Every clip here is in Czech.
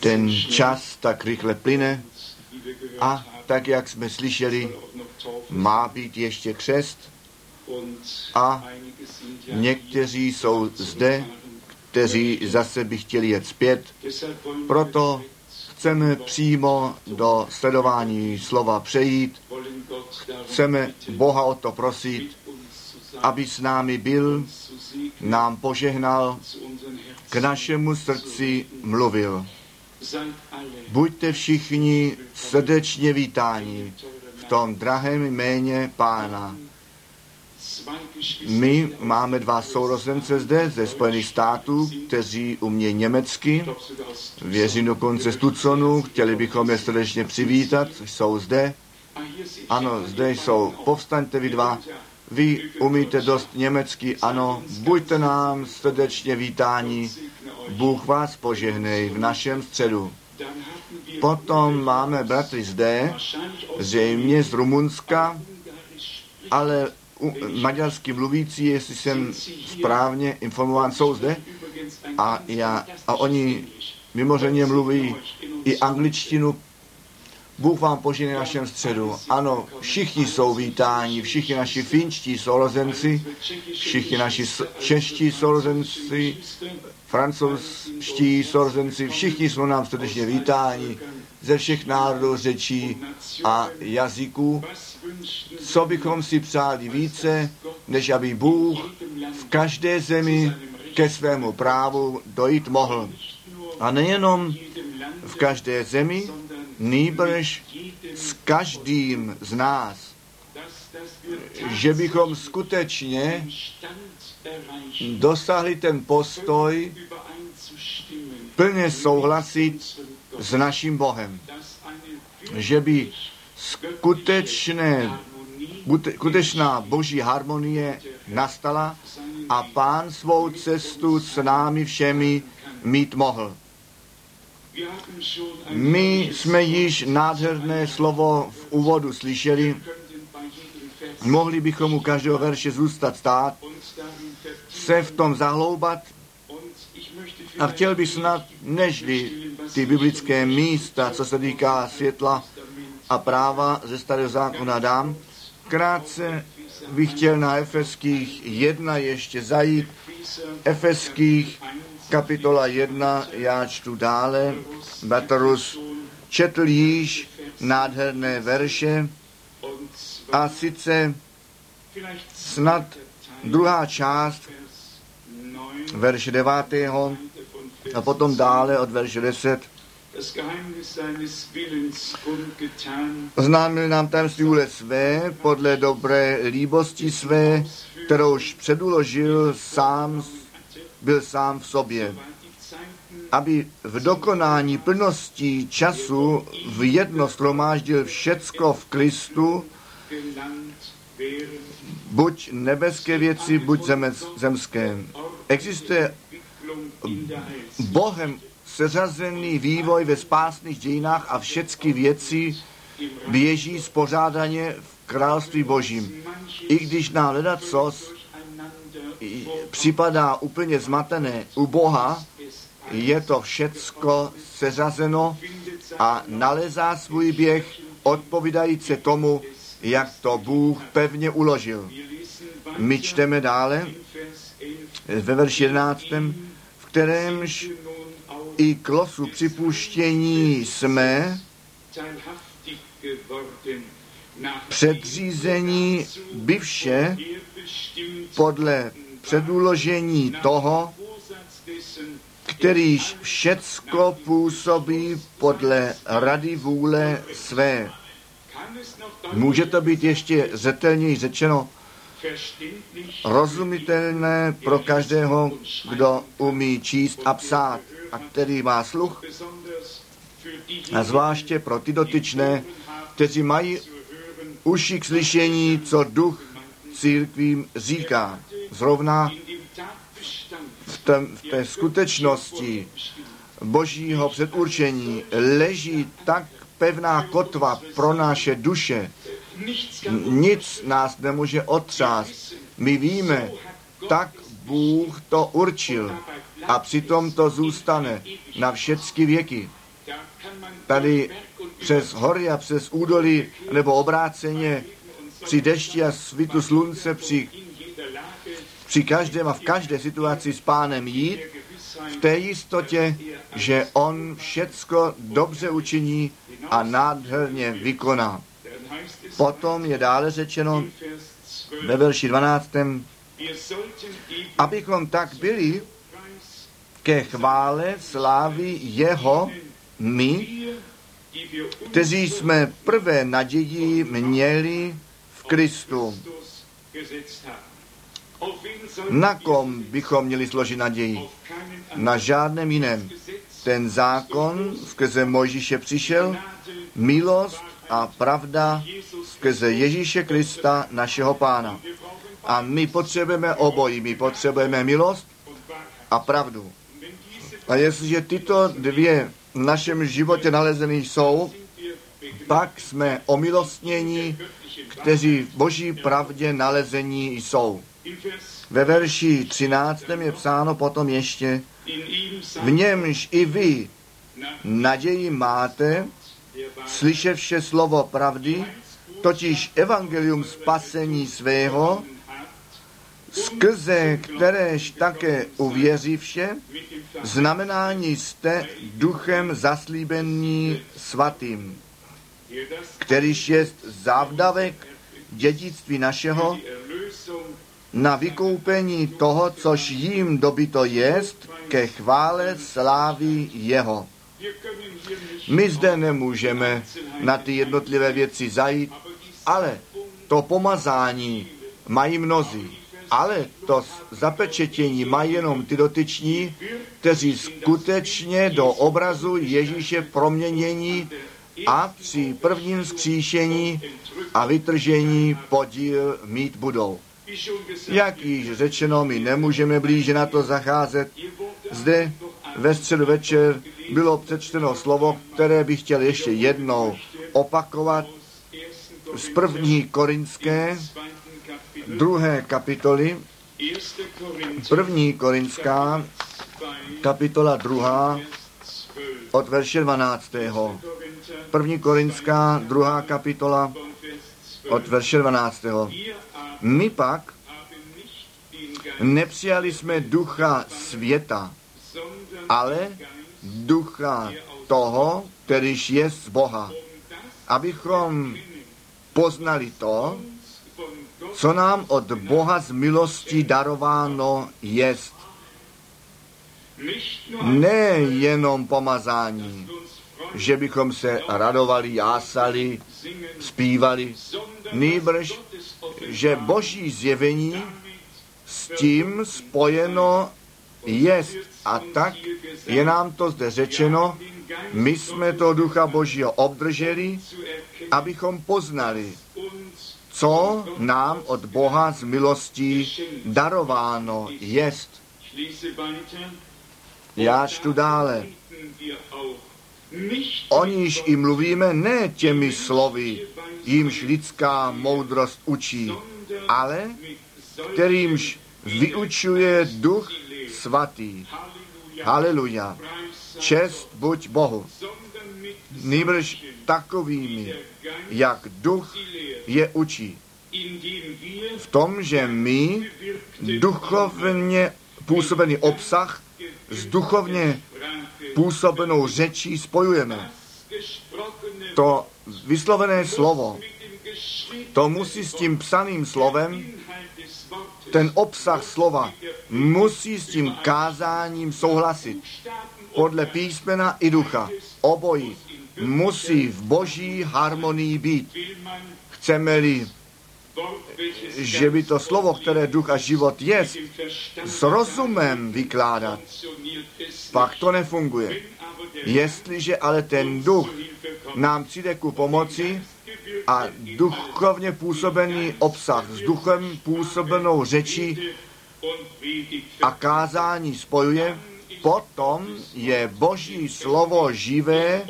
Ten čas tak rychle plyne a tak, jak jsme slyšeli, má být ještě křest a někteří jsou zde, kteří zase by chtěli jet zpět. Proto chceme přímo do sledování slova přejít. Chceme Boha o to prosit, aby s námi byl, nám požehnal, k našemu srdci mluvil. Buďte všichni srdečně vítáni v tom drahém jméně Pána. My máme dva sourozence zde ze Spojených států, kteří umějí německy, věří dokonce z Tucsonu, chtěli bychom je srdečně přivítat, jsou zde. Ano, zde jsou, povstaňte vy dva, vy umíte dost německy, ano, buďte nám srdečně vítáni, Bůh vás požehnej v našem středu. Potom máme bratry zde, zřejmě z Rumunska, ale maďarsky mluvící, jestli jsem správně informován, jsou zde a, já, a oni mimořádně mluví i angličtinu. Bůh vám požene našem středu. Ano, všichni jsou vítáni, všichni naši finčtí sourozenci, všichni naši čeští sourozenci, francouzští sourozenci, všichni jsou nám srdečně vítáni ze všech národů, řečí a jazyků. Co bychom si přáli více, než aby Bůh v každé zemi ke svému právu dojít mohl. A nejenom v každé zemi, nýbrž s každým z nás. Že bychom skutečně dosáhli ten postoj plně souhlasit s naším Bohem. Že by skutečné, skutečná boží harmonie nastala a pán svou cestu s námi všemi mít mohl. My jsme již nádherné slovo v úvodu slyšeli. Mohli bychom u každého verše zůstat stát, se v tom zahloubat a chtěl bych snad, nežli ty biblické místa, co se týká světla a práva ze starého zákona dám, krátce bych chtěl na Efeských 1 ještě zajít. Efeských kapitola 1, já čtu dále. Batrus četl již nádherné verše a sice snad druhá část verše 9. a potom dále od verše 10. Oznámil nám tajemství vůle své, podle dobré líbosti své, kterouž předuložil sám, byl sám v sobě, aby v dokonání plnosti času v jedno slomáždil všecko v Kristu, buď nebeské věci, buď zemské. Existuje Bohem seřazený vývoj ve spásných dějinách a všechny věci běží spořádaně v království božím. I když nám ledacos připadá úplně zmatené u Boha, je to všecko seřazeno a nalezá svůj běh odpovídající tomu, jak to Bůh pevně uložil. My čteme dále ve verši 11, v kterémž i k losu připuštění jsme předřízení byvše podle předuložení toho, kterýž všecko působí podle rady vůle své. Může to být ještě zetelněji řečeno, rozumitelné pro každého, kdo umí číst a psát a který má sluch, a zvláště pro ty dotyčné, kteří mají uši k slyšení, co duch církvím říká. Zrovna v, té, v té skutečnosti božího předurčení leží tak pevná kotva pro naše duše. Nic nás nemůže otřást. My víme, tak Bůh to určil. A přitom to zůstane na všechny věky. Tady přes hory a přes údolí, nebo obráceně, při dešti a svitu slunce, při, při každém a v každé situaci s pánem jít, v té jistotě, že on všecko dobře učiní a nádherně vykoná. Potom je dále řečeno ve verši 12. Abychom tak byli ke chvále slávy jeho my, kteří jsme prvé naději měli Kristu. Na kom bychom měli složit naději? Na žádném jiném. Ten zákon skrze Mojžíše přišel, milost a pravda skrze Ježíše Krista, našeho pána. A my potřebujeme obojí. My potřebujeme milost a pravdu. A jestliže tyto dvě v našem životě nalezeny jsou, pak jsme omilostnění, kteří v boží pravdě nalezení jsou. Ve verši 13. je psáno potom ještě, v němž i vy naději máte, slyševše slovo pravdy, totiž evangelium spasení svého, skrze kteréž také uvěřivše, znamenání jste duchem zaslíbení svatým, kterýž je závdavek dědictví našeho na vykoupení toho, což jim dobyto jest, ke chvále slávy jeho. My zde nemůžeme na ty jednotlivé věci zajít, ale to pomazání mají mnozí. Ale to zapečetění mají jenom ty dotyční, kteří skutečně do obrazu Ježíše proměnění a při prvním zkříšení a vytržení podíl mít budou. Jak již řečeno, my nemůžeme blíže na to zacházet. Zde ve středu večer bylo přečteno slovo, které bych chtěl ještě jednou opakovat z první korinské druhé kapitoly, první korinská kapitola druhá od verše 12. První korinská druhá kapitola od verše 12. My pak nepřijali jsme ducha světa, ale ducha toho, kterýž je z Boha, abychom poznali to, co nám od Boha z milosti darováno jest. Ne jenom pomazání, že bychom se radovali, jásali, zpívali, nýbrž, že boží zjevení s tím spojeno jest. A tak je nám to zde řečeno, my jsme to ducha božího obdrželi, abychom poznali, co nám od Boha z milostí darováno jest. Já čtu dále. O níž i mluvíme ne těmi slovy, jímž lidská moudrost učí, ale kterýmž vyučuje duch svatý. Haleluja. Čest buď Bohu. Nýbrž takovými, jak duch je učí. V tom, že my duchovně působený obsah s duchovně působenou řečí spojujeme. To vyslovené slovo, to musí s tím psaným slovem, ten obsah slova musí s tím kázáním souhlasit. Podle písmena i ducha. Obojí musí v boží harmonii být. Chceme-li, že by to slovo, které duch a život je, s rozumem vykládat, pak to nefunguje. Jestliže ale ten duch nám přijde ku pomoci a duchovně působený obsah s duchem působenou řečí a kázání spojuje, potom je Boží slovo živé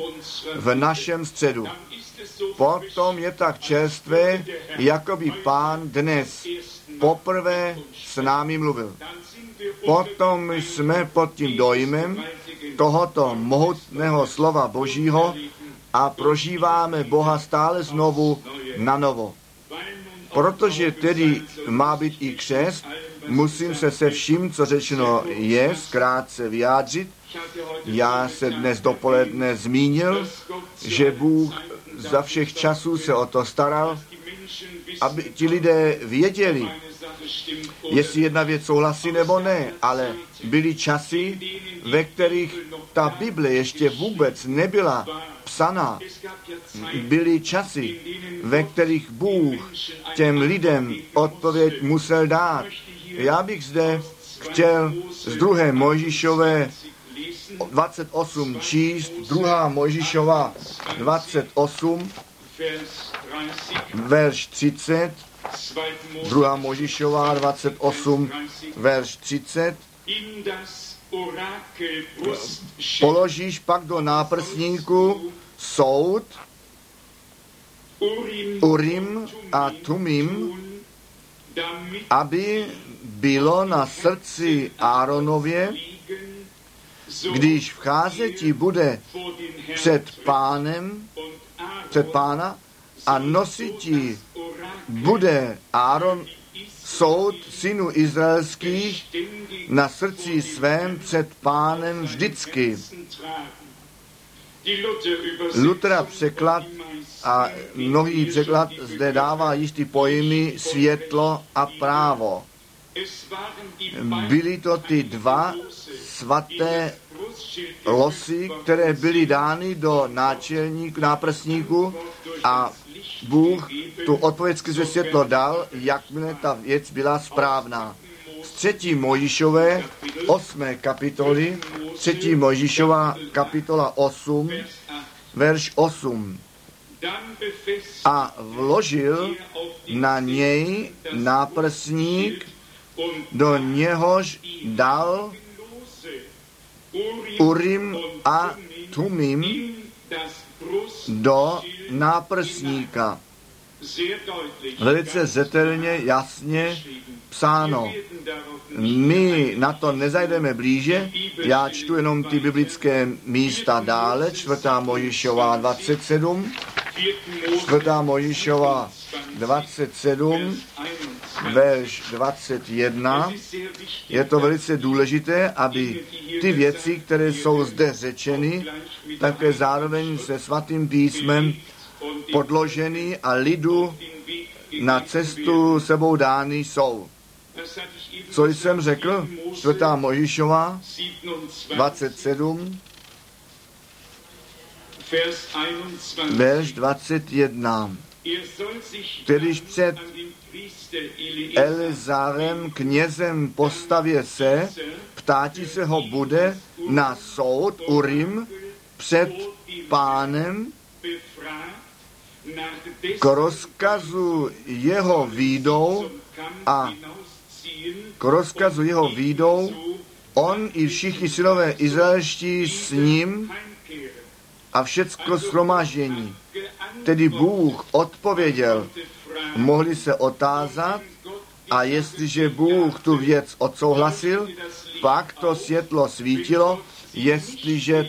v našem středu. Potom je tak čerstvé, jako by pán dnes poprvé s námi mluvil. potom jsme pod tím dojmem tohoto mohutného slova Božího a prožíváme Boha stále znovu na novo. Protože tedy má být i křest, musím se se vším, co řečeno je, zkrátce vyjádřit. Já se dnes dopoledne zmínil, že Bůh za všech časů se o to staral, aby ti lidé věděli, jestli jedna věc souhlasí nebo ne, ale byly časy, ve kterých ta Bible ještě vůbec nebyla psaná. Byly časy, ve kterých Bůh těm lidem odpověď musel dát. Já bych zde chtěl z druhé Mojžišové 28 číst, druhá Mojžišova 28, verš 30, druhá Možišová 28, verš 30. Položíš pak do náprsníku soud, Urim a Tumim, aby bylo na srdci Áronově, když vcházeti bude před pánem, před pána a nosití bude Áron soud synů izraelských na srdci svém před pánem vždycky. Lutera překlad a mnohý překlad zde dává jistý pojmy světlo a právo. Byly to ty dva svaté losy, které byly dány do náčelníku, náprsníku a Bůh tu odpověď skrze světlo dal, jakmile ta věc byla správná. Z třetí Mojišové, osmé kapitoly, třetí Mojišová kapitola 8, verš 8. A vložil na něj náprsník, do něhož dal Urim a Tumim do náprsníka. Velice zetelně, jasně psáno. My na to nezajdeme blíže, já čtu jenom ty biblické místa dále, čtvrtá Mojišová 27, čtvrtá Mojišová 27, verš 21. Je to velice důležité, aby ty věci, které jsou zde řečeny, také zároveň se svatým písmem podloženy a lidu na cestu sebou dány jsou. Co jsem řekl? Čtvrtá Mojišová 27, verš 21. Kterýž před Elizarem knězem postavě se, ptáti se ho bude na soud Urim před pánem k rozkazu jeho výdou a k rozkazu jeho výdou on i všichni synové izraelští s ním a všecko shromáždění. Tedy Bůh odpověděl, mohli se otázat a jestliže Bůh tu věc odsouhlasil, pak to světlo svítilo, jestliže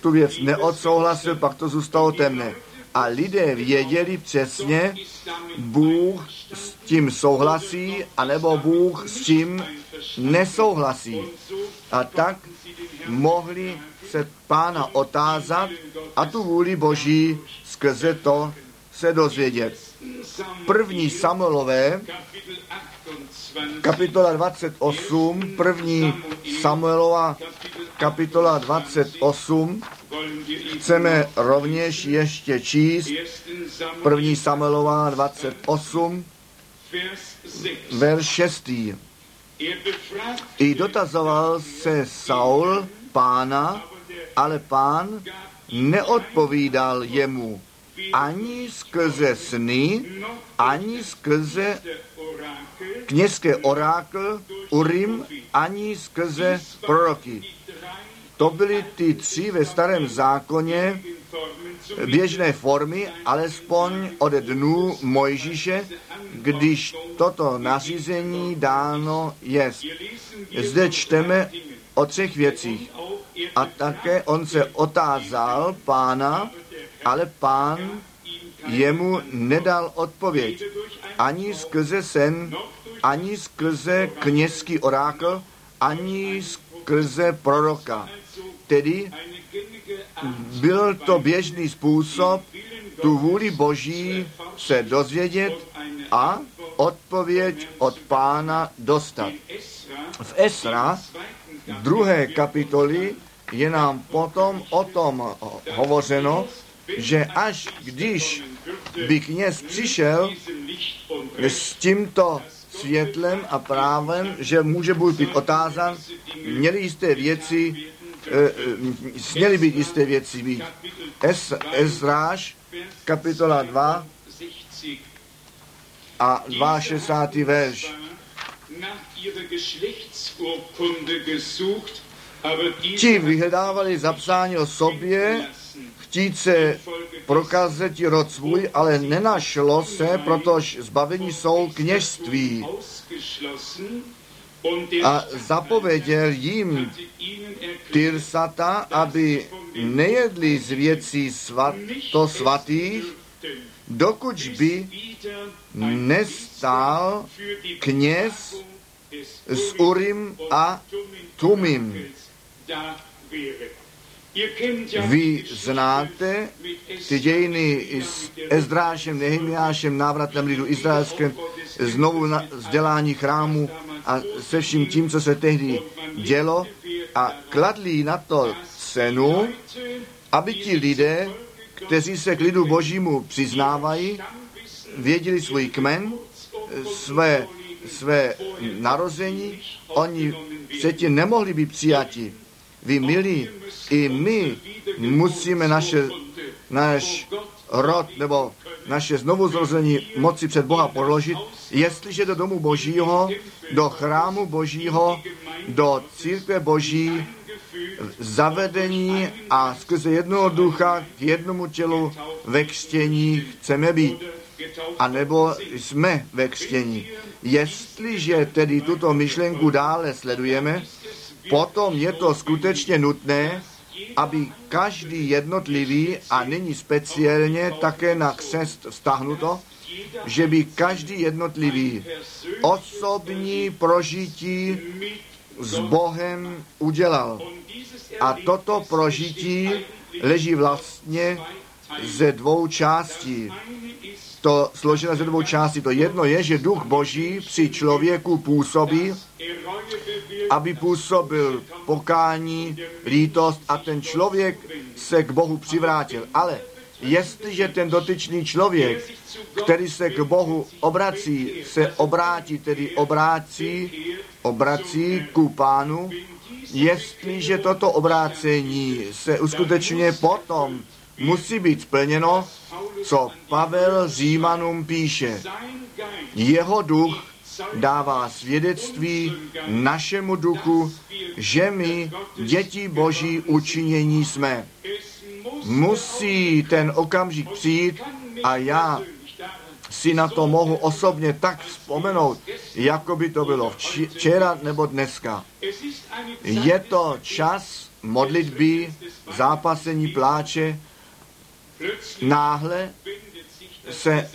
tu věc neodsouhlasil, pak to zůstalo temné. A lidé věděli přesně, Bůh s tím souhlasí, anebo Bůh s tím nesouhlasí. A tak mohli se pána otázat a tu vůli Boží skrze to se dozvědět. První Samuelové, kapitola 28, první Samuelova, kapitola 28, chceme rovněž ještě číst první Samuelova 28, verš 6. I dotazoval se Saul pána, ale pán neodpovídal jemu ani skrze sny, ani skrze kněžské orákl Urim, ani skrze proroky. To byly ty tři ve starém zákoně běžné formy, alespoň od dnů Mojžíše, když toto nařízení dáno je. Zde čteme o třech věcích. A také on se otázal pána, ale pán jemu nedal odpověď. Ani skrze sen, ani skrze kněžský orákl, ani skrze proroka. Tedy byl to běžný způsob tu vůli Boží se dozvědět a odpověď od pána dostat. V Esra druhé kapitoly je nám potom o tom hovořeno, že až když by kněz přišel s tímto světlem a právem, že může být otázan, měli jisté věci, e, směly být jisté věci být. Es, Ezráš, kapitola 2 a 62. verš. Ti vyhledávali zapsání o sobě, chtít se prokázat rod svůj, ale nenašlo se, protože zbavení jsou kněžství. A zapověděl jim Tyrsata, aby nejedli z věcí svato svatých, dokud by nestál kněz s Urim a Tumim. Vy znáte ty dějiny s Ezdrášem, Nehemiášem, návratem lidu izraelském, znovu na vzdělání chrámu a se vším tím, co se tehdy dělo a kladli na to cenu, aby ti lidé, kteří se k lidu božímu přiznávají, věděli svůj kmen, své, své narození, oni předtím nemohli být přijati. Vy milí, i my musíme naše, náš rod nebo naše znovuzrození moci před Boha položit, jestliže do domu Božího, do chrámu Božího, do církve Boží, zavedení a skrze jednoho ducha k jednomu tělu ve křtění chceme být. A nebo jsme ve křtění. Jestliže tedy tuto myšlenku dále sledujeme, potom je to skutečně nutné, aby každý jednotlivý, a není speciálně také na křest vztahnuto, že by každý jednotlivý osobní prožití s Bohem udělal. A toto prožití leží vlastně ze dvou částí. To složené ze dvou částí. To jedno je, že duch Boží při člověku působí, aby působil pokání, lítost a ten člověk se k Bohu přivrátil. Ale jestliže ten dotyčný člověk, který se k Bohu obrací, se obrátí, tedy obrátí, obrací ku pánu, jestliže toto obrácení se uskutečňuje potom, musí být splněno, co Pavel Římanům píše. Jeho duch dává svědectví našemu duchu, že my děti Boží učinění jsme. Musí ten okamžik přijít a já si na to mohu osobně tak vzpomenout, jako by to bylo včera nebo dneska. Je to čas modlitby, zápasení pláče, náhle se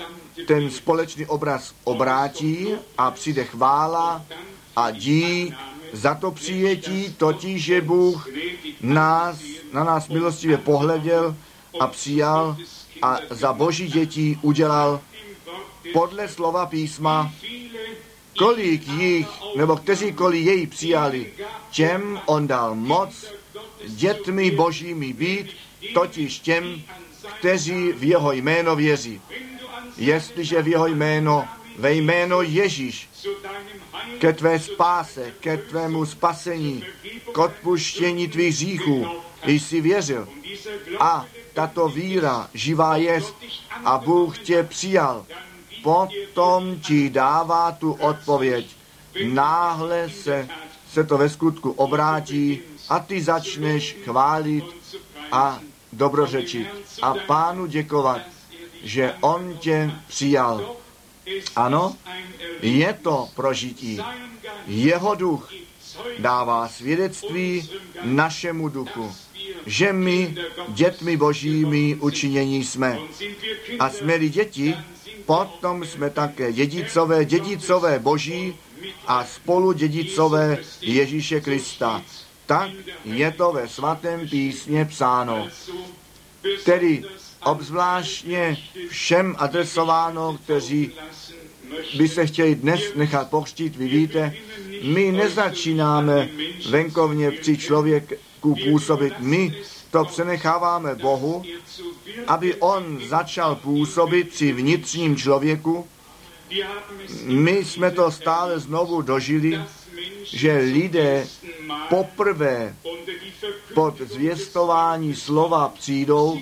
ten společný obraz obrátí a přijde chvála a dí za to přijetí, totiž, že Bůh nás, na nás milostivě pohleděl a přijal a za boží dětí udělal podle slova písma, kolik jich, nebo kteří kolik jej přijali, těm on dal moc dětmi božími být, totiž těm, kteří v jeho jméno věří. Jestliže v jeho jméno, ve jméno Ježíš, ke tvé spáse, ke tvému spasení, k odpuštění tvých říchů, jsi věřil. A tato víra živá jest a Bůh tě přijal. Potom ti dává tu odpověď. Náhle se, se to ve skutku obrátí a ty začneš chválit a dobrořečit a pánu děkovat, že on tě přijal. Ano, je to prožití. Jeho duch dává svědectví našemu duchu, že my dětmi božími učinění jsme. A jsme-li děti, potom jsme také dědicové, dědicové boží a spolu dědicové Ježíše Krista. Tak je to ve svatém písně psáno. Tedy obzvláštně všem adresováno, kteří by se chtěli dnes nechat pochřtít, vy víte, my nezačínáme venkovně při člověku působit, my to přenecháváme Bohu, aby On začal působit při vnitřním člověku. My jsme to stále znovu dožili, že lidé poprvé pod zvěstování slova přijdou,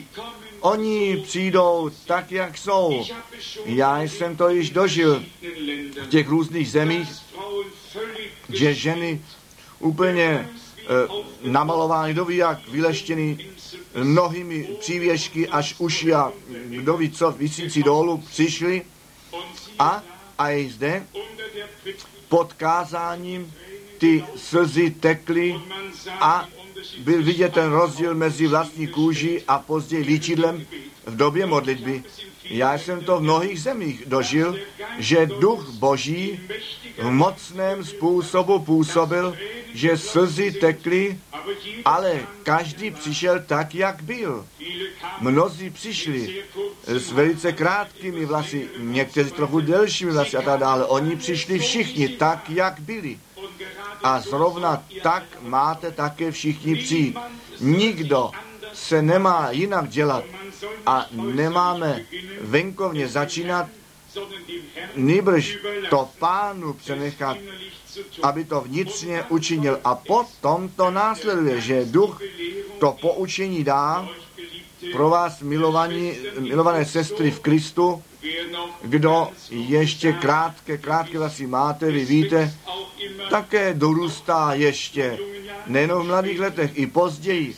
oni přijdou tak, jak jsou. Já jsem to již dožil v těch různých zemích, že ženy úplně e, namalovány, kdo ví jak, vyleštěny mnohými přívěšky až uši a kdo ví co, vysící dolů, přišli a, a i zde pod kázáním ty slzy tekly a byl vidět ten rozdíl mezi vlastní kůží a později líčidlem v době modlitby. Já jsem to v mnohých zemích dožil, že duch boží v mocném způsobu působil, že slzy tekly, ale každý přišel tak, jak byl. Mnozí přišli s velice krátkými vlasy, někteří trochu delšími vlasy a tak dále. Oni přišli všichni tak, jak byli. A zrovna tak máte také všichni přijít. Nikdo se nemá jinak dělat a nemáme venkovně začínat, nýbrž to pánu přenechat, aby to vnitřně učinil. A potom to následuje, že duch to poučení dá pro vás milovaní, milované sestry v Kristu, kdo ještě krátké, krátké vlasy máte, vy víte, také dorůstá ještě, nejen v mladých letech, i později.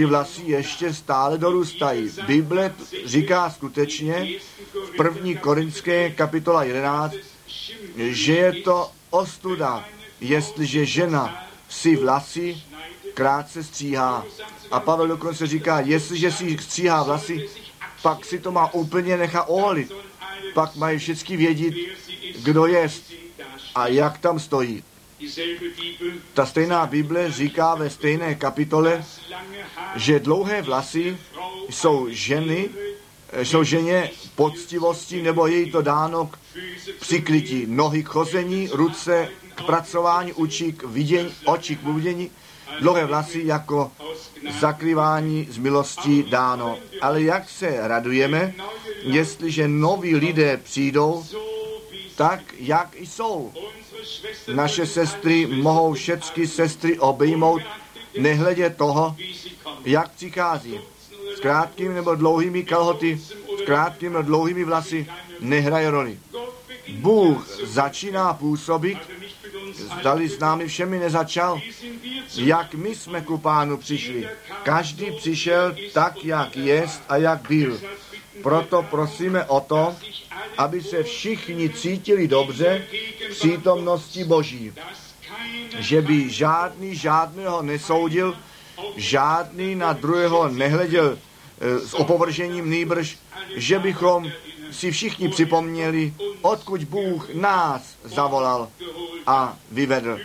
Ty vlasy ještě stále dorůstají. Bible říká skutečně v první korinské kapitola 11, že je to ostuda, jestliže žena si vlasy krátce stříhá. A Pavel dokonce říká, jestliže si stříhá vlasy, pak si to má úplně nechat oholit. Pak mají všichni vědět, kdo je a jak tam stojí. Ta stejná Bible říká ve stejné kapitole, že dlouhé vlasy jsou ženy, jsou ženě poctivosti, nebo je jí to dáno k přikrytí nohy k chození, ruce k pracování, uči k vidění, oči k vidění, dlouhé vlasy jako zakrývání z milostí dáno. Ale jak se radujeme, jestliže noví lidé přijdou, tak jak jsou. Naše sestry mohou všechny sestry obejmout, nehledě toho, jak přichází. S krátkými nebo dlouhými kalhoty, s krátkými nebo dlouhými vlasy nehraje roli. Bůh začíná působit, zdali s námi všemi nezačal, jak my jsme ku pánu přišli. Každý přišel tak, jak jest a jak byl. Proto prosíme o to, aby se všichni cítili dobře v přítomnosti Boží. Že by žádný žádného nesoudil, žádný na druhého nehleděl e, s opovržením nýbrž, že bychom si všichni připomněli, odkud Bůh nás zavolal a vyvedl.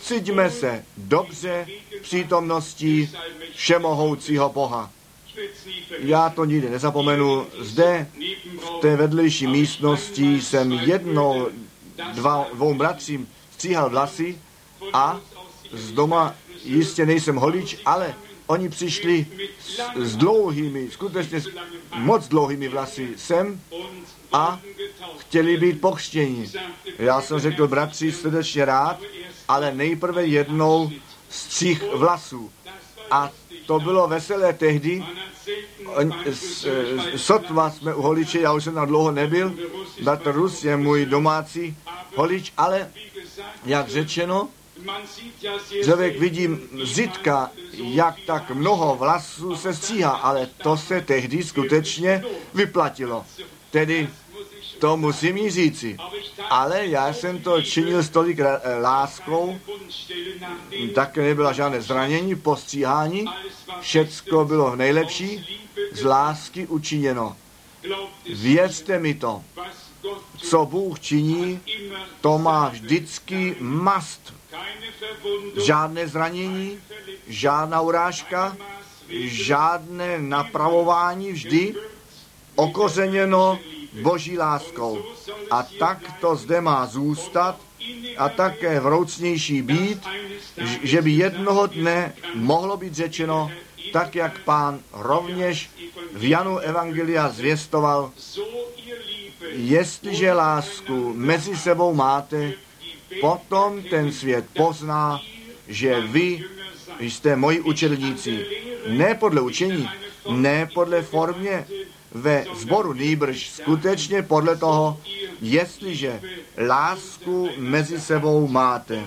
Cítíme se dobře v přítomnosti všemohoucího Boha. Já to nikdy nezapomenu. Zde, v té vedlejší místnosti, jsem jednou dva, dvou bratřím stříhal vlasy a z doma jistě nejsem holič, ale oni přišli s, s dlouhými, skutečně s moc dlouhými vlasy sem a chtěli být pochštěni. Já jsem řekl, bratři, srdečně rád, ale nejprve jednou střih vlasů. A to bylo veselé tehdy, sotva jsme u holiče, já už jsem na dlouho nebyl, bratr Rus je můj domácí holič, ale jak řečeno, člověk vidí zitka, jak tak mnoho vlasů se stříhá, ale to se tehdy skutečně vyplatilo. Tedy To musím jí říci. Ale já jsem to činil s tolik eh, láskou, také nebyla žádné zranění, postříhání, všecko bylo nejlepší, z lásky učiněno. Věřte mi to, co Bůh činí, to má vždycky mast. Žádné zranění, žádná urážka, žádné napravování, vždy okořeněno boží láskou. A tak to zde má zůstat a také vroucnější být, že by jednoho dne mohlo být řečeno, tak jak pán rovněž v Janu Evangelia zvěstoval, jestliže lásku mezi sebou máte, potom ten svět pozná, že vy jste moji učedlníci. Ne podle učení, ne podle formě ve sboru nýbrž, skutečně podle toho, jestliže lásku mezi sebou máte.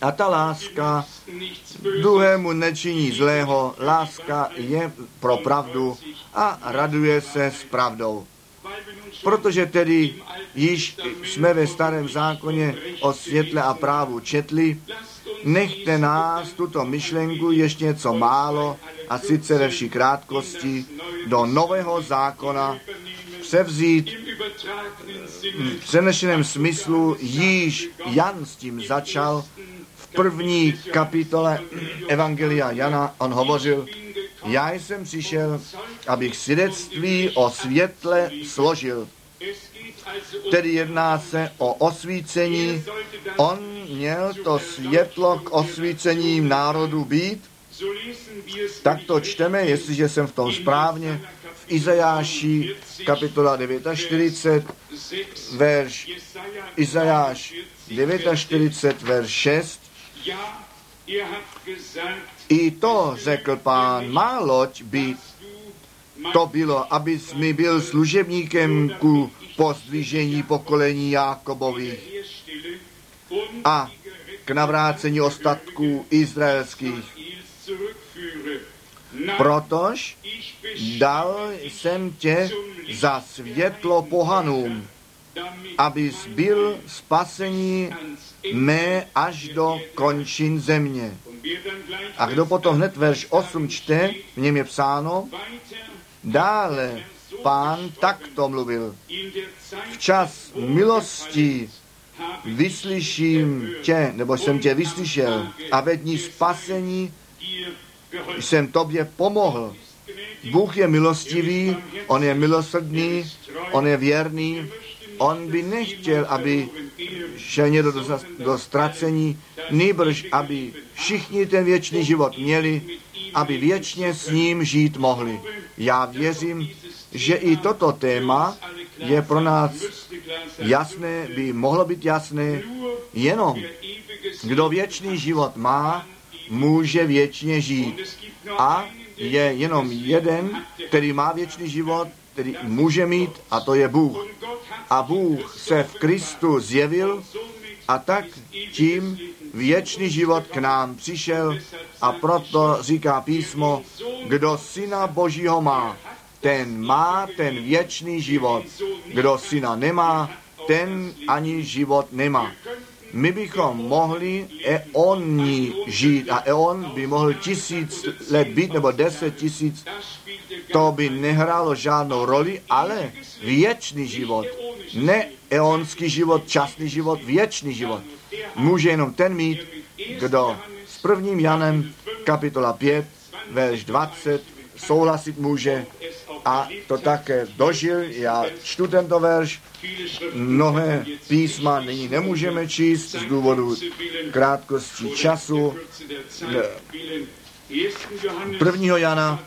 A ta láska druhému nečiní zlého, láska je pro pravdu a raduje se s pravdou. Protože tedy již jsme ve starém zákoně o světle a právu četli, nechte nás tuto myšlenku ještě něco málo a sice ve vší krátkosti do nového zákona převzít v přenešeném smyslu již Jan s tím začal v první kapitole Evangelia Jana. On hovořil, já jsem přišel, abych svědectví o světle složil. Tedy jedná se o osvícení. On měl to světlo k osvícením národu být. Tak to čteme, jestliže jsem v tom správně, v Izajáši kapitola 49, verš Izajáš 49, verš 6. I to řekl pán, má loď by to bylo, abys mi byl služebníkem ku pozdvižení pokolení Jákobových a k navrácení ostatků izraelských. Protož dal jsem tě za světlo pohanům, abys byl spasení mé až do končin země. A kdo potom hned verš 8 čte, v něm je psáno, dále pán takto mluvil. Včas milosti vyslyším tě, nebo jsem tě vyslyšel a ve dní spasení jsem tobě pomohl. Bůh je milostivý, on je milosrdný, on je věrný, on by nechtěl, aby šel někdo do, do ztracení, nýbrž, aby všichni ten věčný život měli, aby věčně s ním žít mohli. Já věřím, že i toto téma je pro nás jasné, by mohlo být jasné, jenom kdo věčný život má, může věčně žít. A je jenom jeden, který má věčný život, který může mít, a to je Bůh. A Bůh se v Kristu zjevil a tak tím věčný život k nám přišel a proto říká písmo, kdo syna Božího má, ten má ten věčný život. Kdo syna nemá, ten ani život nemá. My bychom mohli eonni žít a eon by mohl tisíc let být nebo deset tisíc, to by nehrálo žádnou roli, ale věčný život, ne eonský život, časný život, věčný život. Může jenom ten mít, kdo s prvním Janem kapitola 5, verš 20 souhlasit může a to také dožil. Já čtu tento verš, mnohé písma nyní nemůžeme číst z důvodu krátkosti času. 1. Jana,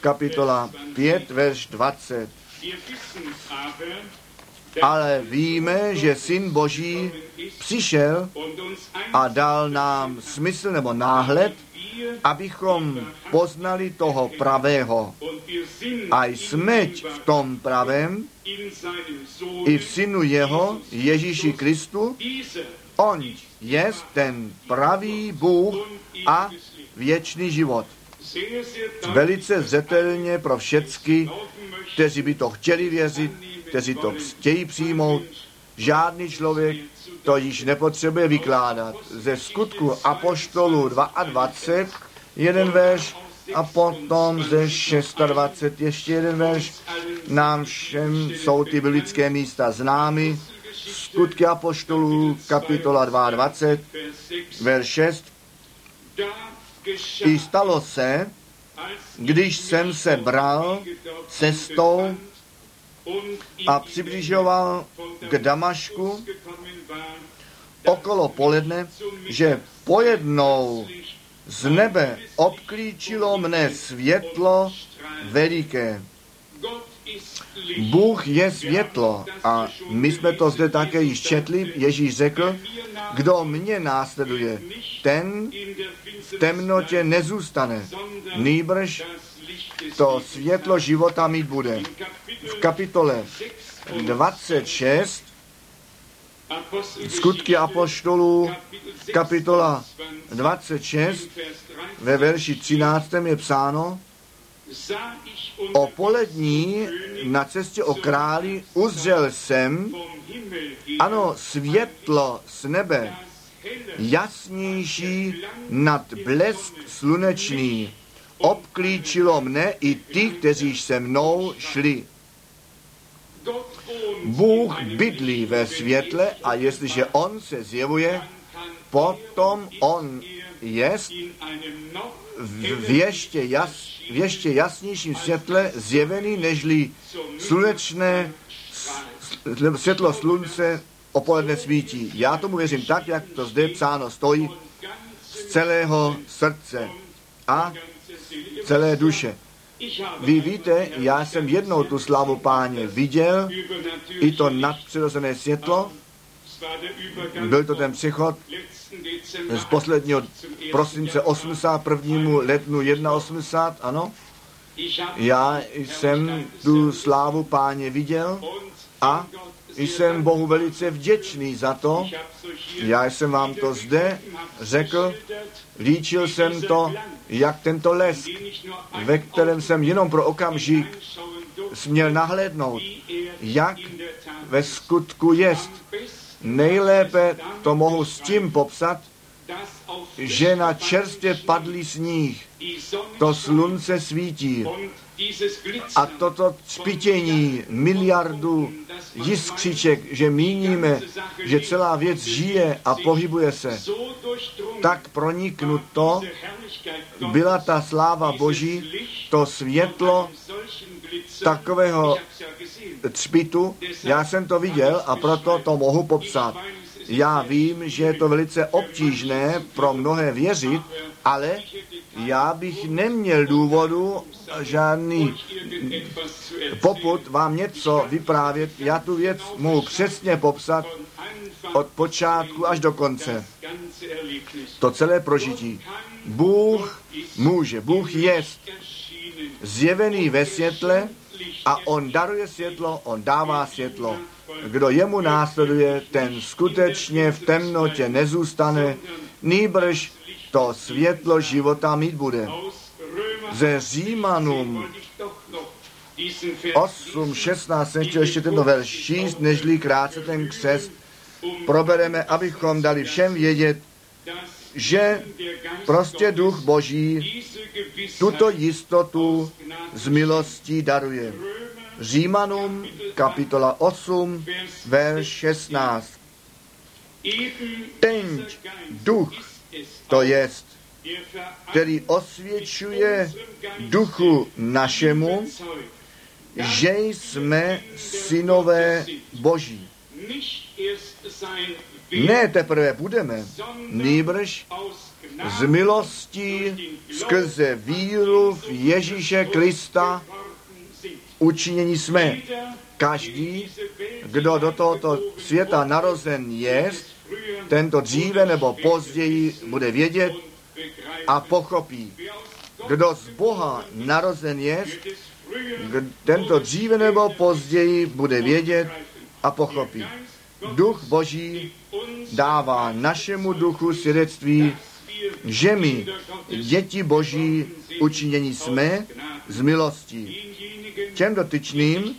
kapitola 5, verš 20. Ale víme, že Syn Boží přišel a dal nám smysl nebo náhled, abychom poznali toho pravého. A jsme v tom pravém, i v synu jeho, Ježíši Kristu, on je ten pravý Bůh a věčný život. Velice zřetelně pro všecky, kteří by to chtěli věřit, kteří to chtějí přijmout. Žádný člověk to již nepotřebuje vykládat. Ze skutku Apoštolu 22, jeden verš, a potom ze 26 ještě jeden verš. Nám všem jsou ty biblické místa známy. Skutky Apoštolů, kapitola 22, verš 6. I stalo se, když jsem se bral cestou a přibližoval k Damašku okolo poledne, že pojednou z nebe obklíčilo mne světlo veliké. Bůh je světlo a my jsme to zde také již četli. Ježíš řekl, kdo mě následuje, ten v temnotě nezůstane, nýbrž to světlo života mít bude. V kapitole 26 Skutky apoštolů, kapitola 26, ve verši 13. je psáno, o polední na cestě o králi uzřel jsem, ano, světlo z nebe, jasnější nad blesk slunečný, obklíčilo mne i ty, kteří se mnou šli. Bůh bydlí ve světle a jestliže On se zjevuje, potom On jest v ještě, jas, v ještě jasnějším světle zjevený nežli slunečné světlo slunce opoledne svítí. Já tomu věřím tak, jak to zde psáno stojí, z celého srdce a celé duše. Vy víte, já jsem jednou tu slavu páně viděl, i to nadpřirozené světlo, byl to ten přechod z posledního prosince 81. letnu 1.80, ano. Já jsem tu slávu páně viděl a jsem Bohu velice vděčný za to. Já jsem vám to zde řekl, líčil jsem to, jak tento lesk, ve kterém jsem jenom pro okamžik směl nahlédnout, jak ve skutku jest. Nejlépe to mohu s tím popsat, že na čerstvě padlý sníh to slunce svítí a toto spítění miliardu jiskřiček, že míníme, že celá věc žije a pohybuje se, tak proniknuto byla ta sláva Boží, to světlo takového třpitu. Já jsem to viděl a proto to mohu popsat. Já vím, že je to velice obtížné pro mnohé věřit, ale já bych neměl důvodu žádný poput vám něco vyprávět. Já tu věc mohu přesně popsat od počátku až do konce. To celé prožití. Bůh může, Bůh je zjevený ve světle a on daruje světlo, on dává světlo. Kdo jemu následuje, ten skutečně v temnotě nezůstane, nýbrž to světlo života mít bude. Ze Římanům 8, 16 jsem chtěl ještě tento verš číst, nežli krátce ten křest probereme, abychom dali všem vědět, že prostě duch Boží tuto jistotu z milostí daruje. Římanům kapitola 8, verš 16. Ten duch, to jest, který osvědčuje duchu našemu, že jsme synové Boží. Ne teprve budeme, nýbrž z milostí skrze víru v Ježíše Krista učinění jsme. Každý, kdo do tohoto světa narozen je, tento dříve nebo později bude vědět a pochopí. Kdo z Boha narozen je, tento dříve nebo později bude vědět a pochopí. Duch Boží dává našemu duchu svědectví, že my, děti Boží, učinění jsme z milostí. Těm dotyčným,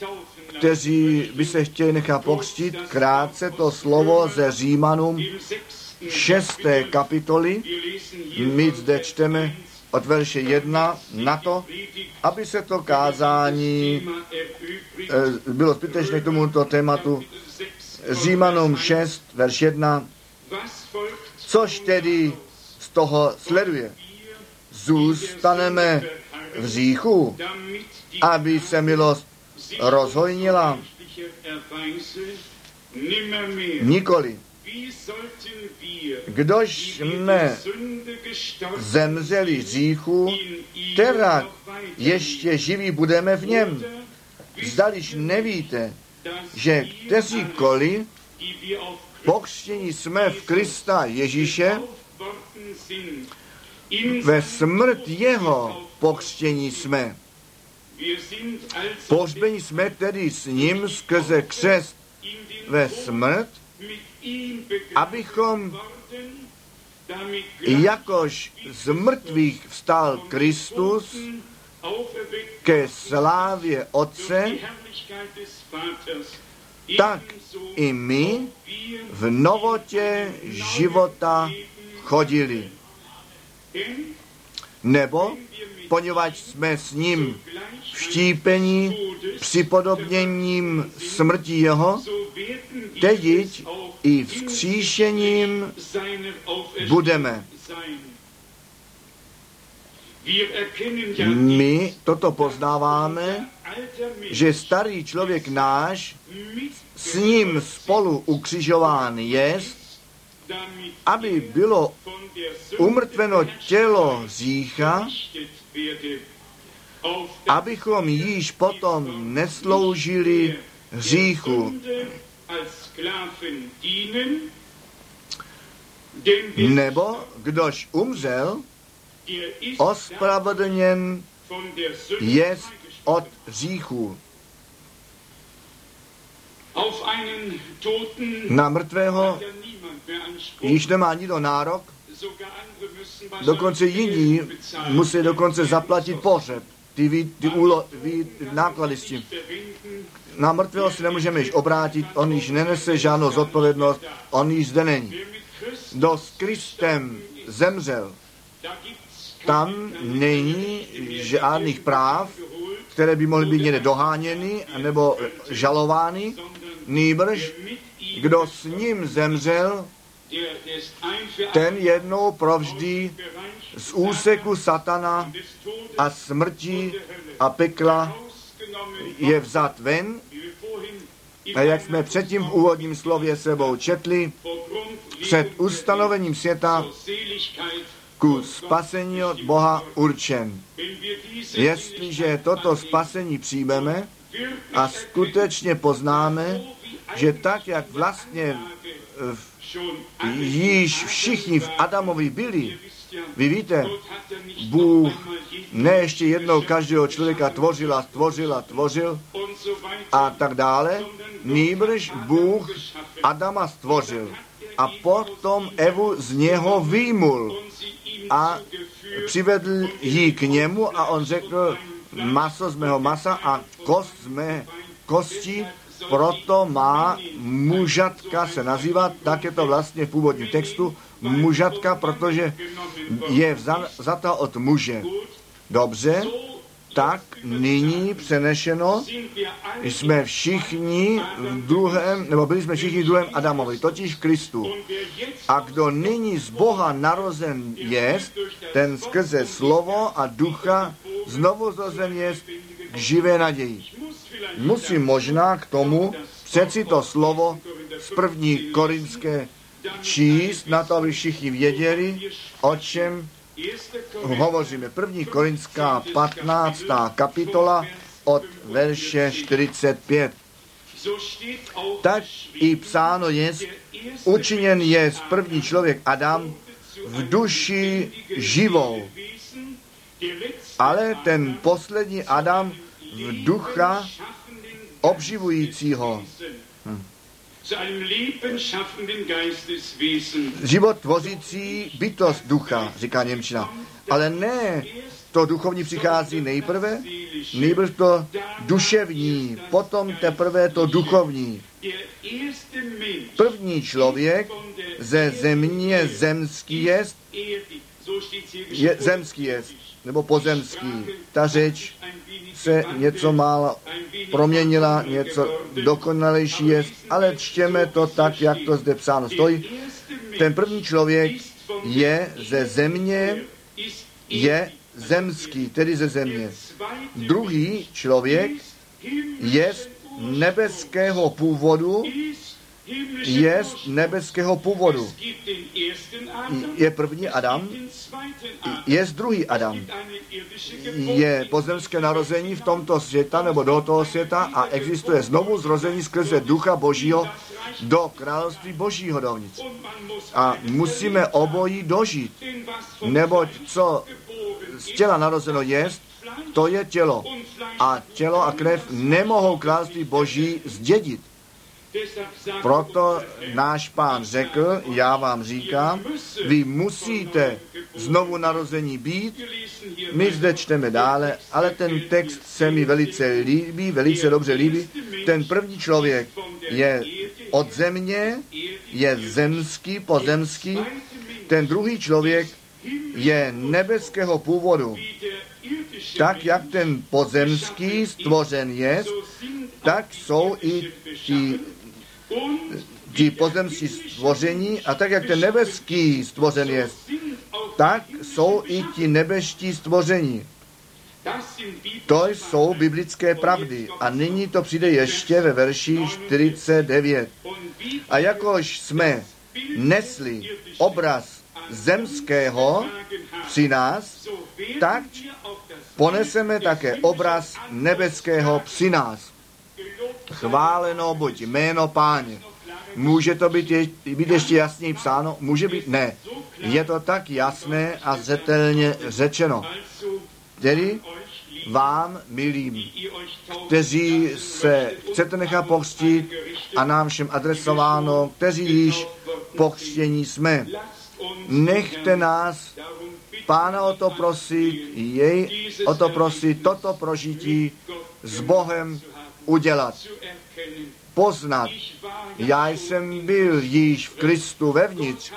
kteří by se chtěli nechat pokřtít, krátce to slovo ze Římanům 6. kapitoly. My zde čteme od verše 1 na to, aby se to kázání e, bylo zbytečné k tomuto tématu. Římanům 6, verš 1. Což tedy z toho sleduje? Zůstaneme v říchu, aby se milost rozhojnila? Nikoli. Kdož jsme zemřeli říchu, teda ještě živí budeme v něm. Zdališ nevíte, že kteříkoliv pokřtění jsme v Krista Ježíše, ve smrt jeho pokřtění jsme. Pohřbení jsme tedy s ním skrze křest ve smrt, abychom jakož z mrtvých vstal Kristus ke slávě Otce, tak i my v novotě života chodili. Nebo, poněvadž jsme s ním vštípení připodobněním smrti jeho, teď i vzkříšením budeme. My toto poznáváme, že starý člověk náš s ním spolu ukřižován je, aby bylo umrtveno tělo řícha, abychom již potom nesloužili hříchu. Nebo kdož umřel, ospravedlněn je od hříchu. Na mrtvého již nemá nikdo nárok, dokonce jiní musí dokonce zaplatit pohřeb, ty, ty, ty, úlo, ty náklady s tím. Na mrtvého si nemůžeme již obrátit, on již nenese žádnou zodpovědnost, on již zde není. Kdo s Kristem zemřel, tam není žádných práv, které by mohly být někde doháněny nebo žalovány, nýbrž kdo s ním zemřel, ten jednou provždy z úseku satana a smrti a pekla je vzat ven. A jak jsme předtím v úvodním slově sebou četli, před ustanovením světa ku spasení od Boha určen. Jestliže toto spasení přijmeme a skutečně poznáme, že tak, jak vlastně již všichni v Adamovi byli, vy víte, Bůh ne ještě jednou každého člověka tvořil a tvořil a tvořil a tak dále, nýbrž Bůh Adama stvořil a potom Evu z něho výmul a přivedl ji k němu a on řekl, maso z mého masa a kost z mé kosti, proto má mužatka se nazývat, tak je to vlastně v původním textu, mužatka, protože je vzata od muže. Dobře, tak nyní přenešeno jsme všichni v druhém, nebo byli jsme všichni v druhém Adamovi, totiž Kristu. A kdo nyní z Boha narozen je, ten skrze slovo a ducha znovu zrozen je k živé naději. Musím možná k tomu přeci to slovo z první korinské číst, na to, aby všichni věděli, o čem hovoříme. První Korinská 15. kapitola od verše 45. Tak i psáno je, učiněn je první člověk Adam v duši živou, ale ten poslední Adam ducha obživujícího. Hm. Život tvořící bytost ducha, říká Němčina. Ale ne to duchovní přichází nejprve, nejprve to duševní, potom teprve to duchovní. První člověk ze země zemský jest, je, zemský jest, nebo pozemský. Ta řeč se něco málo proměnila, něco dokonalejší jest, ale čtěme to tak, jak to zde psáno stojí. Ten první člověk je ze země, je zemský, tedy ze země. Druhý člověk je nebeského původu, je nebeského původu. Je první Adam, je druhý Adam. Je pozemské narození v tomto světa nebo do toho světa a existuje znovu zrození skrze Ducha Božího do království Božího dovnitř. A musíme obojí dožít, neboť co z těla narozeno jest, to je tělo. A tělo a krev nemohou království Boží zdědit. Proto náš pán řekl, já vám říkám, vy musíte znovu narození být. My zde čteme dále, ale ten text se mi velice líbí, velice dobře líbí. Ten první člověk je od země, je zemský, pozemský. Ten druhý člověk je nebeského původu. Tak, jak ten pozemský stvořen je, tak jsou i ti ti pozemští stvoření a tak, jak ten nebeský stvořen je, tak jsou i ti nebeští stvoření. To jsou biblické pravdy. A nyní to přijde ještě ve verši 49. A jakož jsme nesli obraz zemského při nás, tak poneseme také obraz nebeského při nás. Chváleno buď jméno páně. Může to být, je, být ještě jasněji psáno? Může být? Ne. Je to tak jasné a zřetelně řečeno. Tedy vám, milým, kteří se chcete nechat pokřtít a nám všem adresováno, kteří již pokřtění jsme. Nechte nás Pána o to prosit, jej o to prosit, toto prožití s Bohem udělat, poznat. Já jsem byl již v Kristu vevnitř.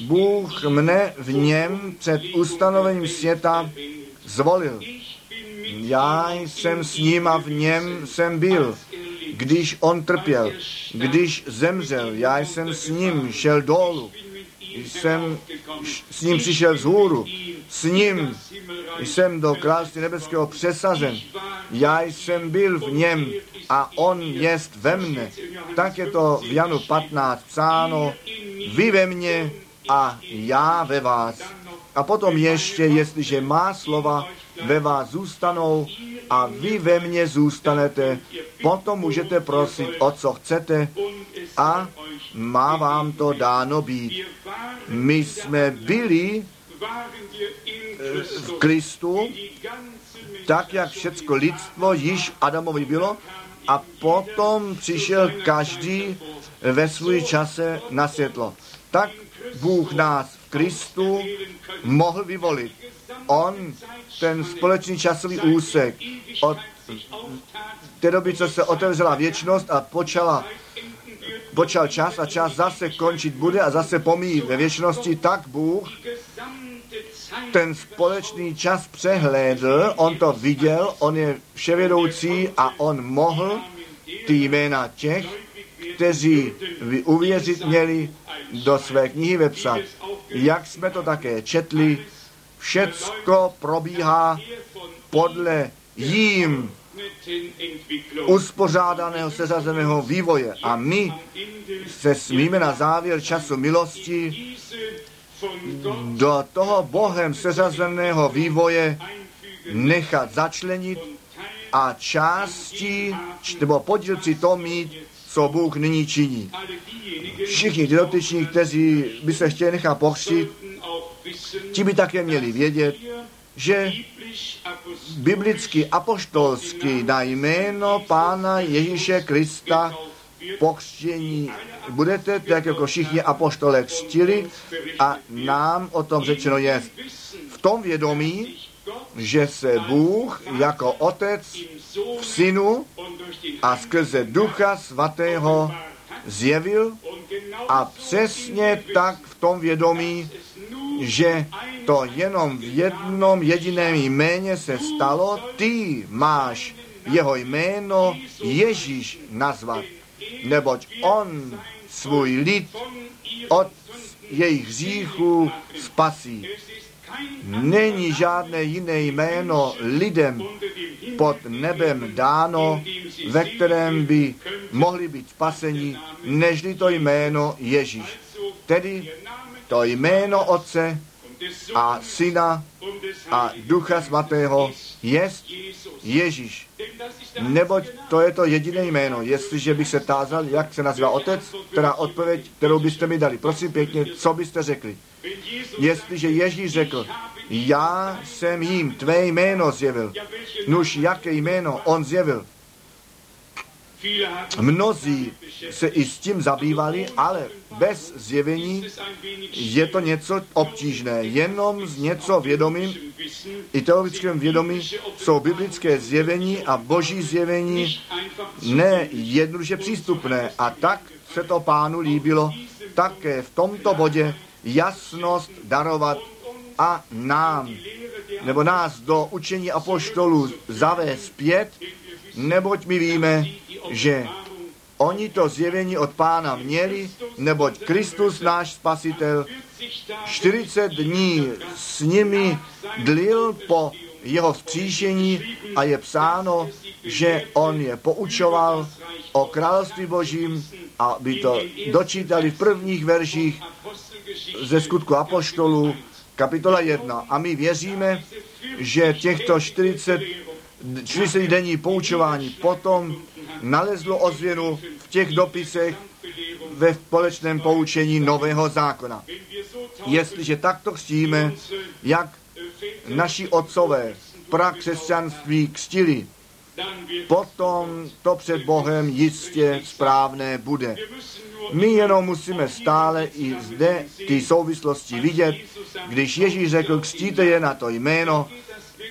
Bůh mne v něm před ustanovením světa zvolil. Já jsem s ním a v něm jsem byl, když on trpěl, když zemřel. Já jsem s ním šel dolů jsem s ním přišel z hůru, s ním jsem do království nebeského přesazen. Já jsem byl v něm a on jest ve mne. Tak je to v Janu 15 psáno, vy ve mně a já ve vás. A potom ještě, jestliže má slova ve vás zůstanou a vy ve mně zůstanete, potom můžete prosit o co chcete a má vám to dáno být. My jsme byli eh, v Kristu, tak jak všecko lidstvo již Adamovi bylo a potom přišel každý ve svůj čase na světlo. Tak Bůh nás v Kristu mohl vyvolit. On ten společný časový úsek od té doby, co se otevřela věčnost a počala počal čas a čas zase končit bude a zase pomíjí ve věčnosti, tak Bůh ten společný čas přehlédl, on to viděl, on je vševědoucí a on mohl ty jména těch, kteří uvěřit měli, do své knihy vepsat. Jak jsme to také četli, všecko probíhá podle jím uspořádaného, seřazeného vývoje. A my se smíme na závěr času milosti do toho Bohem seřazeného vývoje nechat začlenit a části nebo podílci to mít, co Bůh nyní činí. Všichni ty dotyční, kteří by se chtěli nechat pochřít, ti by také měli vědět, že biblicky apoštolsky na jméno Pána Ježíše Krista pokřtění budete, tak jako všichni apoštole křtili a nám o tom řečeno je. V tom vědomí že se Bůh jako Otec v Synu a skrze Ducha Svatého zjevil a přesně tak v tom vědomí, že to jenom v jednom jediném jméně se stalo, ty máš jeho jméno Ježíš nazvat, neboť on svůj lid od jejich hříchů spasí. Není žádné jiné jméno lidem pod nebem dáno, ve kterém by mohli být spaseni, nežli to jméno Ježíš. Tedy to jméno Otce a Syna a Ducha Svatého jest Ježíš. Neboť to je to jediné jméno. Jestliže bych se tázal, jak se nazývá Otec, která odpověď, kterou byste mi dali. Prosím pěkně, co byste řekli? Jestliže Ježíš řekl, já jsem jim tvé jméno zjevil. Nuž, jaké jméno on zjevil? Mnozí se i s tím zabývali, ale bez zjevení je to něco obtížné. Jenom z něco vědomím, i teologickém vědomí jsou biblické zjevení a boží zjevení ne jednoduše přístupné. A tak se to pánu líbilo také v tomto bodě jasnost darovat a nám, nebo nás do učení apoštolů zavést zpět, neboť my víme, že oni to zjevení od pána měli, neboť Kristus, náš spasitel, 40 dní s nimi dlil po jeho vzkříšení a je psáno, že on je poučoval o království božím, aby to dočítali v prvních verších ze skutku apoštolů, kapitola 1. A my věříme, že těchto 40, 40 denní poučování potom nalezlo ozvěnu v těch dopisech ve společném poučení nového zákona. Jestliže takto křtíme, jak naši otcové prakřesťanství křtili, potom to před Bohem jistě správné bude. My jenom musíme stále i zde ty souvislosti vidět. Když Ježíš řekl, křtíte je na to jméno,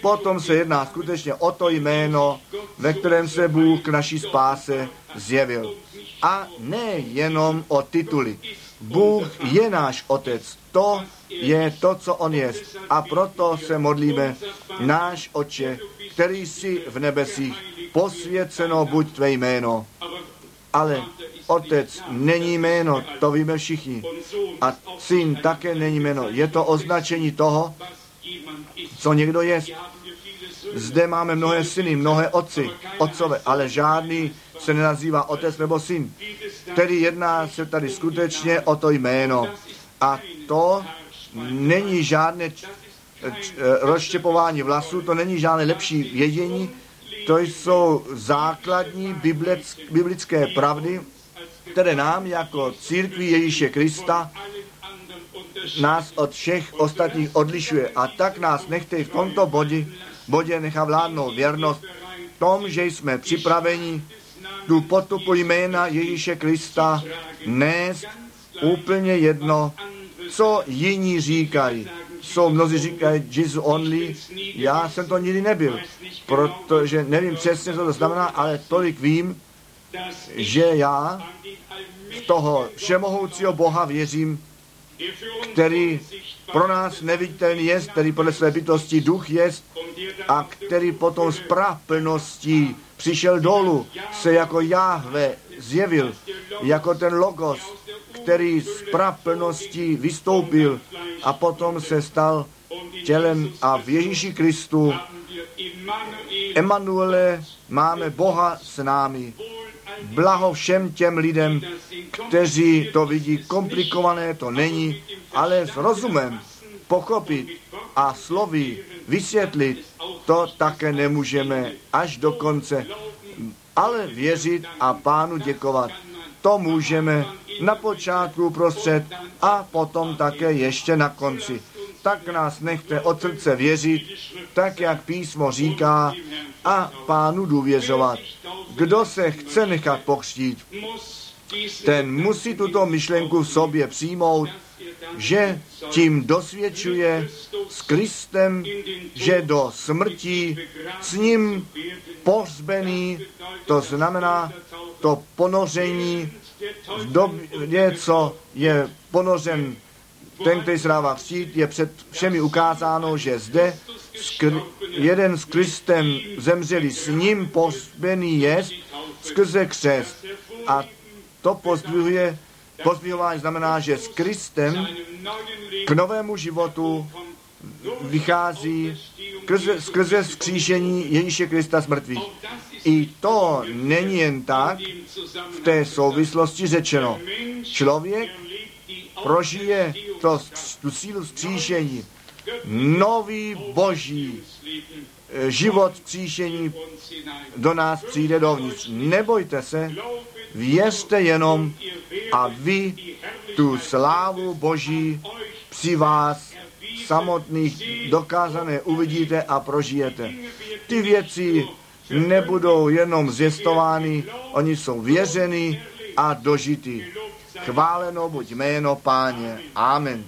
potom se jedná skutečně o to jméno, ve kterém se Bůh k naší spáse zjevil. A ne jenom o tituly. Bůh je náš Otec. To je to, co On je. A proto se modlíme, náš Oče, který jsi v nebesích, posvěceno buď tvé jméno. Ale Otec není jméno, to víme všichni. A syn také není jméno. Je to označení toho, co někdo je. Zde máme mnohé syny, mnohé otci, otcové, ale žádný se nenazývá otec nebo syn. Tedy jedná se tady skutečně o to jméno. A to není žádné rozštěpování vlasů, to není žádné lepší vědění, to jsou základní biblické pravdy, které nám jako církví Ježíše Krista nás od všech ostatních odlišuje. A tak nás nechte v tomto bodě, bodě nechá vládnout věrnost tom, že jsme připraveni tu potupu jména Ježíše Krista nést úplně jedno, co jiní říkají. Jsou mnozí říkají Jesus only, já jsem to nikdy nebyl, protože nevím přesně, co to znamená, ale tolik vím, že já v toho všemohoucího Boha věřím, který pro nás neviditelný je, který podle své bytosti duch je a který potom z plností přišel dolů, se jako Jahve zjevil, jako ten logos, který z plností vystoupil a potom se stal tělem a v Ježíši Kristu Emanuele máme Boha s námi. Blaho všem těm lidem, kteří to vidí komplikované, to není, ale s rozumem pochopit a slovy vysvětlit, to také nemůžeme až do konce, ale věřit a pánu děkovat. To můžeme na počátku, prostřed a potom také ještě na konci. Tak nás nechte od srdce věřit, tak jak písmo říká, a pánu důvěřovat. Kdo se chce nechat pokřtít, ten musí tuto myšlenku v sobě přijmout že tím dosvědčuje s Kristem, že do smrti s ním pohřbený, to znamená to ponoření v době, co je ponořen ten, který se dává křít, je před všemi ukázáno, že zde skr- jeden s Kristem zemřeli, s ním pohřbený je skrze křest. A to pozdvihuje, pozdvihování znamená, že s Kristem k novému životu vychází skrze, skrze skříšení Ježíše Krista z. I to není jen tak v té souvislosti řečeno. Člověk prožije to, tu sílu vzkříšení, nový boží život vzkříšení do nás přijde dovnitř. Nebojte se, věřte jenom a vy tu slávu boží při vás samotných dokázané uvidíte a prožijete. Ty věci nebudou jenom zjistovány, oni jsou věřeny a dožity. Chváleno buď jméno Páně. Amen.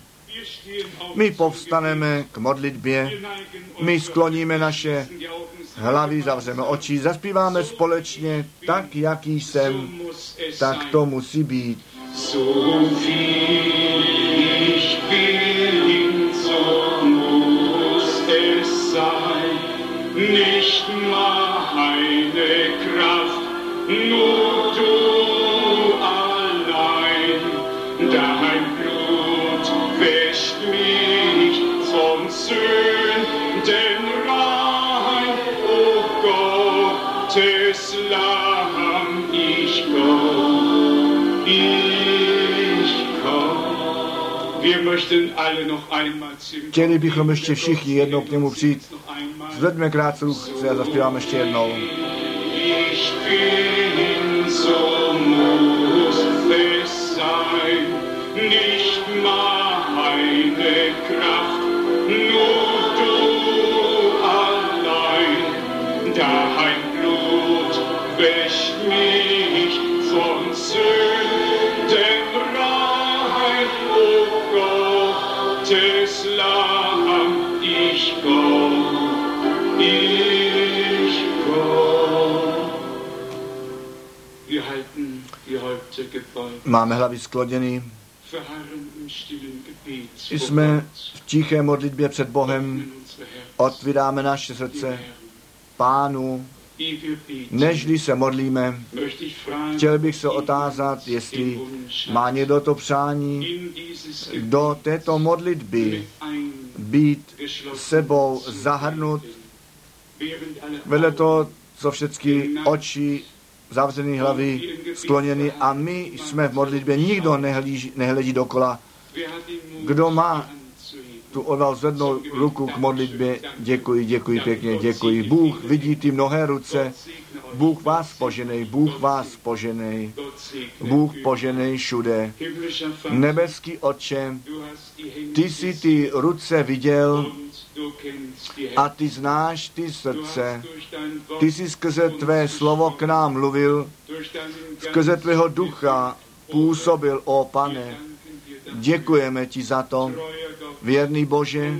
My povstaneme k modlitbě, my skloníme naše hlavy, zavřeme oči, zaspíváme společně tak, jaký jsem, tak to musí být. Nicht meine Kraft, nur du Chtěli bychom ještě všichni jednou k němu přijít. Zvedme krátce ruce a zaspíváme ještě jednou. Ich Máme hlavy Gebet. jsme v tiché modlitbě před Bohem, otvíráme naše srdce Pánu, nežli se modlíme. Chtěl bych se otázat, jestli má někdo to přání do této modlitby být sebou zahrnut vedle toho, co všechny oči, zavřený hlavy, skloněny a my jsme v modlitbě, nikdo nehlíží, nehledí dokola. Kdo má tu odval zvednout ruku k modlitbě, děkuji, děkuji pěkně, děkuji. Bůh vidí ty mnohé ruce. Bůh vás poženej, Bůh vás poženej, Bůh poženej všude. Nebeský Otče, ty jsi ty ruce viděl a ty znáš ty srdce. Ty jsi skrze tvé slovo k nám mluvil, skrze tvého ducha působil, o pane. Děkujeme ti za to, věrný Bože.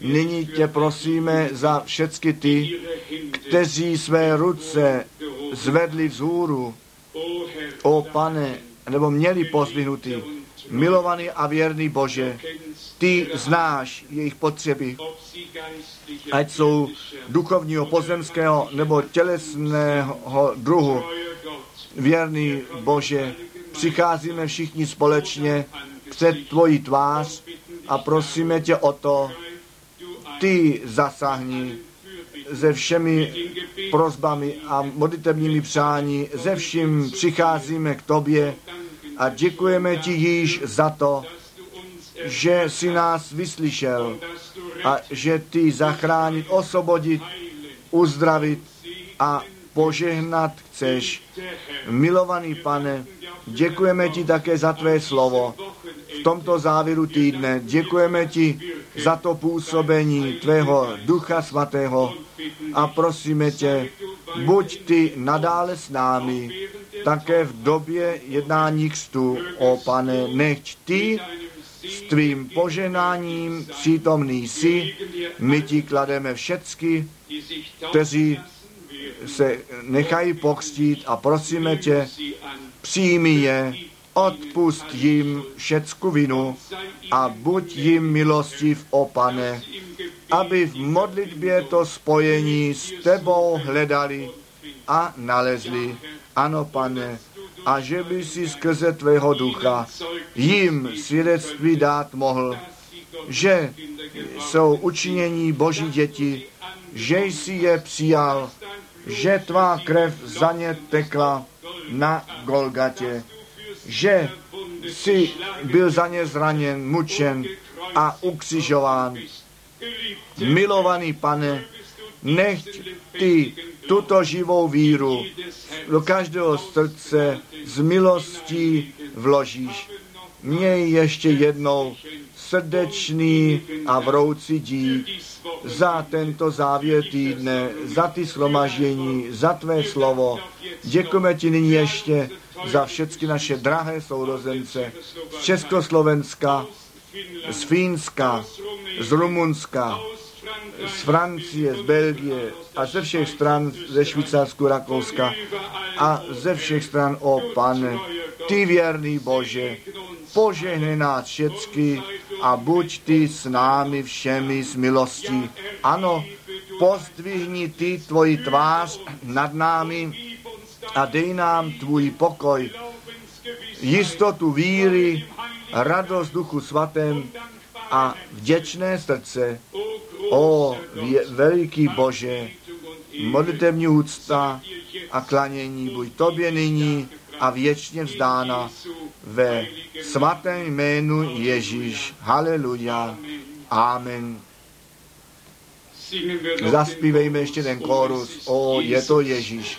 Nyní tě prosíme za všechny ty, kteří své ruce zvedli vzhůru, o pane, nebo měli pozdvihnutý. Milovaný a věrný Bože, ty znáš jejich potřeby, ať jsou duchovního, pozemského nebo tělesného druhu. Věrný Bože, přicházíme všichni společně před tvoji tvář a prosíme tě o to, ty zasahni se všemi prozbami a modlitebními přání, ze vším přicházíme k tobě a děkujeme ti již za to, že jsi nás vyslyšel a že ty zachránit, osvobodit, uzdravit a požehnat chceš. Milovaný pane, děkujeme ti také za tvé slovo. V tomto závěru týdne děkujeme ti za to působení tvého ducha svatého a prosíme tě, buď ty nadále s námi, také v době jednání křtu, o pane, nechť ty s tvým poženáním přítomný jsi, my ti klademe všecky, kteří se nechají pokřtít a prosíme tě, přijmi je, odpust jim všecku vinu a buď jim milostiv, o pane, aby v modlitbě to spojení s tebou hledali a nalezli. Ano, pane, a že by si skrze tvého ducha jim svědectví dát mohl, že jsou učinění boží děti, že jsi je přijal, že tvá krev za ně tekla na Golgatě, že jsi byl za ně zraněn, mučen a ukřižován. Milovaný pane, nechť ty tuto živou víru do každého srdce z milostí vložíš. Měj ještě jednou srdečný a vroucí dík za tento závěr týdne, za ty slomažení, za tvé slovo. Děkujeme ti nyní ještě za všechny naše drahé sourozence z Československa, z Fínska, z Rumunska, z Francie, z Belgie a ze všech stran, ze Švýcarsku, Rakouska a ze všech stran, o pane, ty věrný Bože, požehnej nás všecky a buď ty s námi všemi s milostí. Ano, pozdvihni ty tvoji tvář nad námi a dej nám tvůj pokoj, jistotu víry, radost duchu svatém a vděčné srdce. O veliký Bože, modlitevní úcta a klanění buď tobě nyní a věčně vzdána ve svatém jménu Ježíš. Haleluja. Amen. Zaspívejme ještě ten chorus. O, je to Ježíš.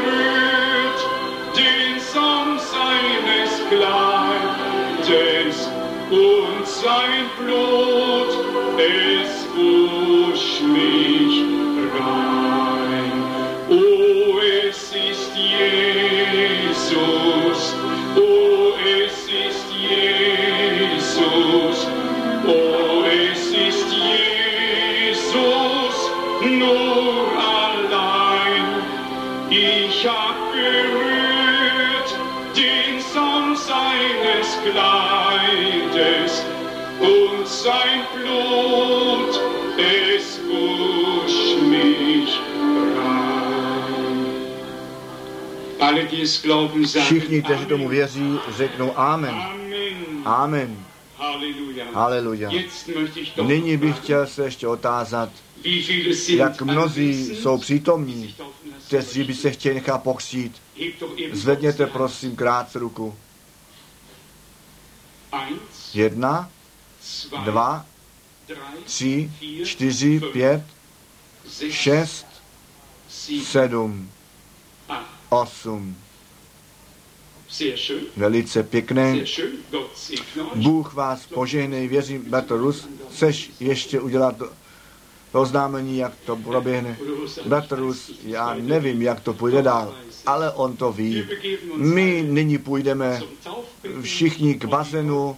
Všichni, kteří tomu věří, řeknou Amen. Amen. Haleluja. Nyní bych chtěl se ještě otázat, jak mnozí jsou přítomní, kteří by se chtěli nechat pokřít. Zvedněte prosím krátce ruku. Jedna, dva, tři, čtyři, pět, šest, sedm, osm. Velice pěkné. Bůh vás požehnej, věřím, Bratr Rus, chceš ještě udělat to, oznámení, jak to proběhne? Bratr Rus, já nevím, jak to půjde dál, ale on to ví. My nyní půjdeme všichni k bazénu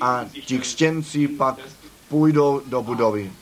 a ti křtěnci pak půjdou do budovy.